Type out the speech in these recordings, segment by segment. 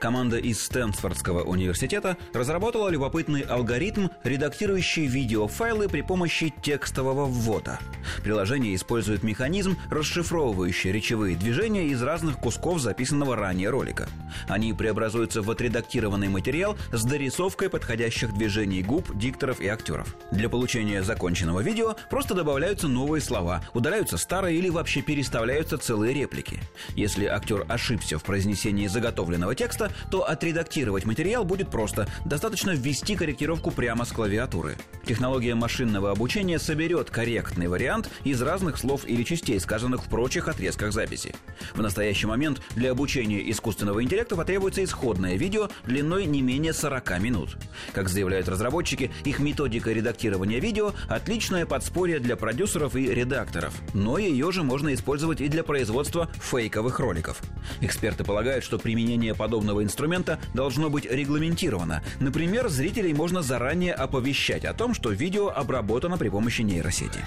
Команда из Стэнфордского университета разработала любопытный алгоритм, редактирующий видеофайлы при помощи текстового ввода. Приложение использует механизм, расшифровывающий речевые движения из разных кусков записанного ранее ролика. Они преобразуются в отредактированный материал с дорисовкой подходящих движений губ, дикторов и актеров. Для получения законченного видео просто добавляются новые слова, удаляются старые или вообще переставляются целые реплики. Если актер ошибся в произнесении заготовленного текста, то отредактировать материал будет просто. Достаточно ввести корректировку прямо с клавиатуры. Технология машинного обучения соберет корректный вариант из разных слов или частей, сказанных в прочих отрезках записи. В настоящий момент для обучения искусственного интеллекта потребуется исходное видео длиной не менее 40 минут. Как заявляют разработчики, их методика редактирования видео – отличное подспорье для продюсеров и редакторов. Но ее же можно использовать и для производства фейковых роликов. Эксперты полагают, что применение подобного инструмента должно быть регламентировано. Например, зрителей можно заранее оповещать о том, что видео обработано при помощи нейросети.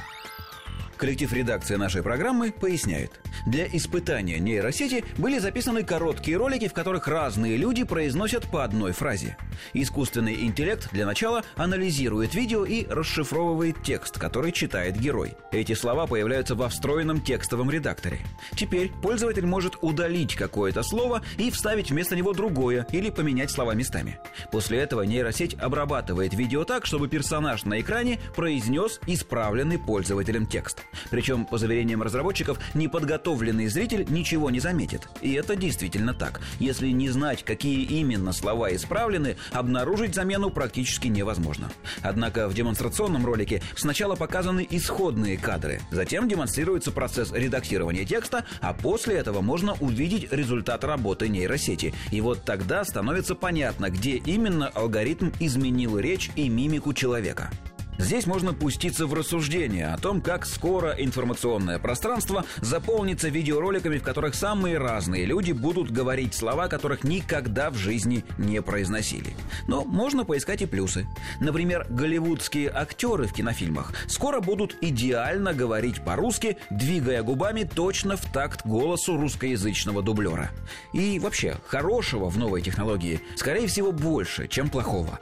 Коллектив редакции нашей программы поясняет. Для испытания нейросети были записаны короткие ролики, в которых разные люди произносят по одной фразе. Искусственный интеллект для начала анализирует видео и расшифровывает текст, который читает герой. Эти слова появляются во встроенном текстовом редакторе. Теперь пользователь может удалить какое-то слово и вставить вместо него другое или поменять слова местами. После этого нейросеть обрабатывает видео так, чтобы персонаж на экране произнес исправленный пользователем текст. Причем, по заверениям разработчиков, неподготовленный зритель ничего не заметит. И это действительно так. Если не знать, какие именно слова исправлены, обнаружить замену практически невозможно. Однако в демонстрационном ролике сначала показаны исходные кадры, затем демонстрируется процесс редактирования текста, а после этого можно увидеть результат работы нейросети. И вот тогда становится понятно, где именно алгоритм изменил речь и мимику человека. Здесь можно пуститься в рассуждение о том, как скоро информационное пространство заполнится видеороликами, в которых самые разные люди будут говорить слова, которых никогда в жизни не произносили. Но можно поискать и плюсы. Например, голливудские актеры в кинофильмах скоро будут идеально говорить по-русски, двигая губами точно в такт голосу русскоязычного дублера. И вообще, хорошего в новой технологии, скорее всего, больше, чем плохого.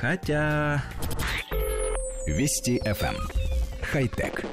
Хотя... Вести FM. Эм. Хай-тек.